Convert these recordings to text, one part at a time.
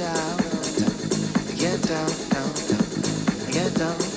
down, get down, down, get down.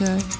Cher.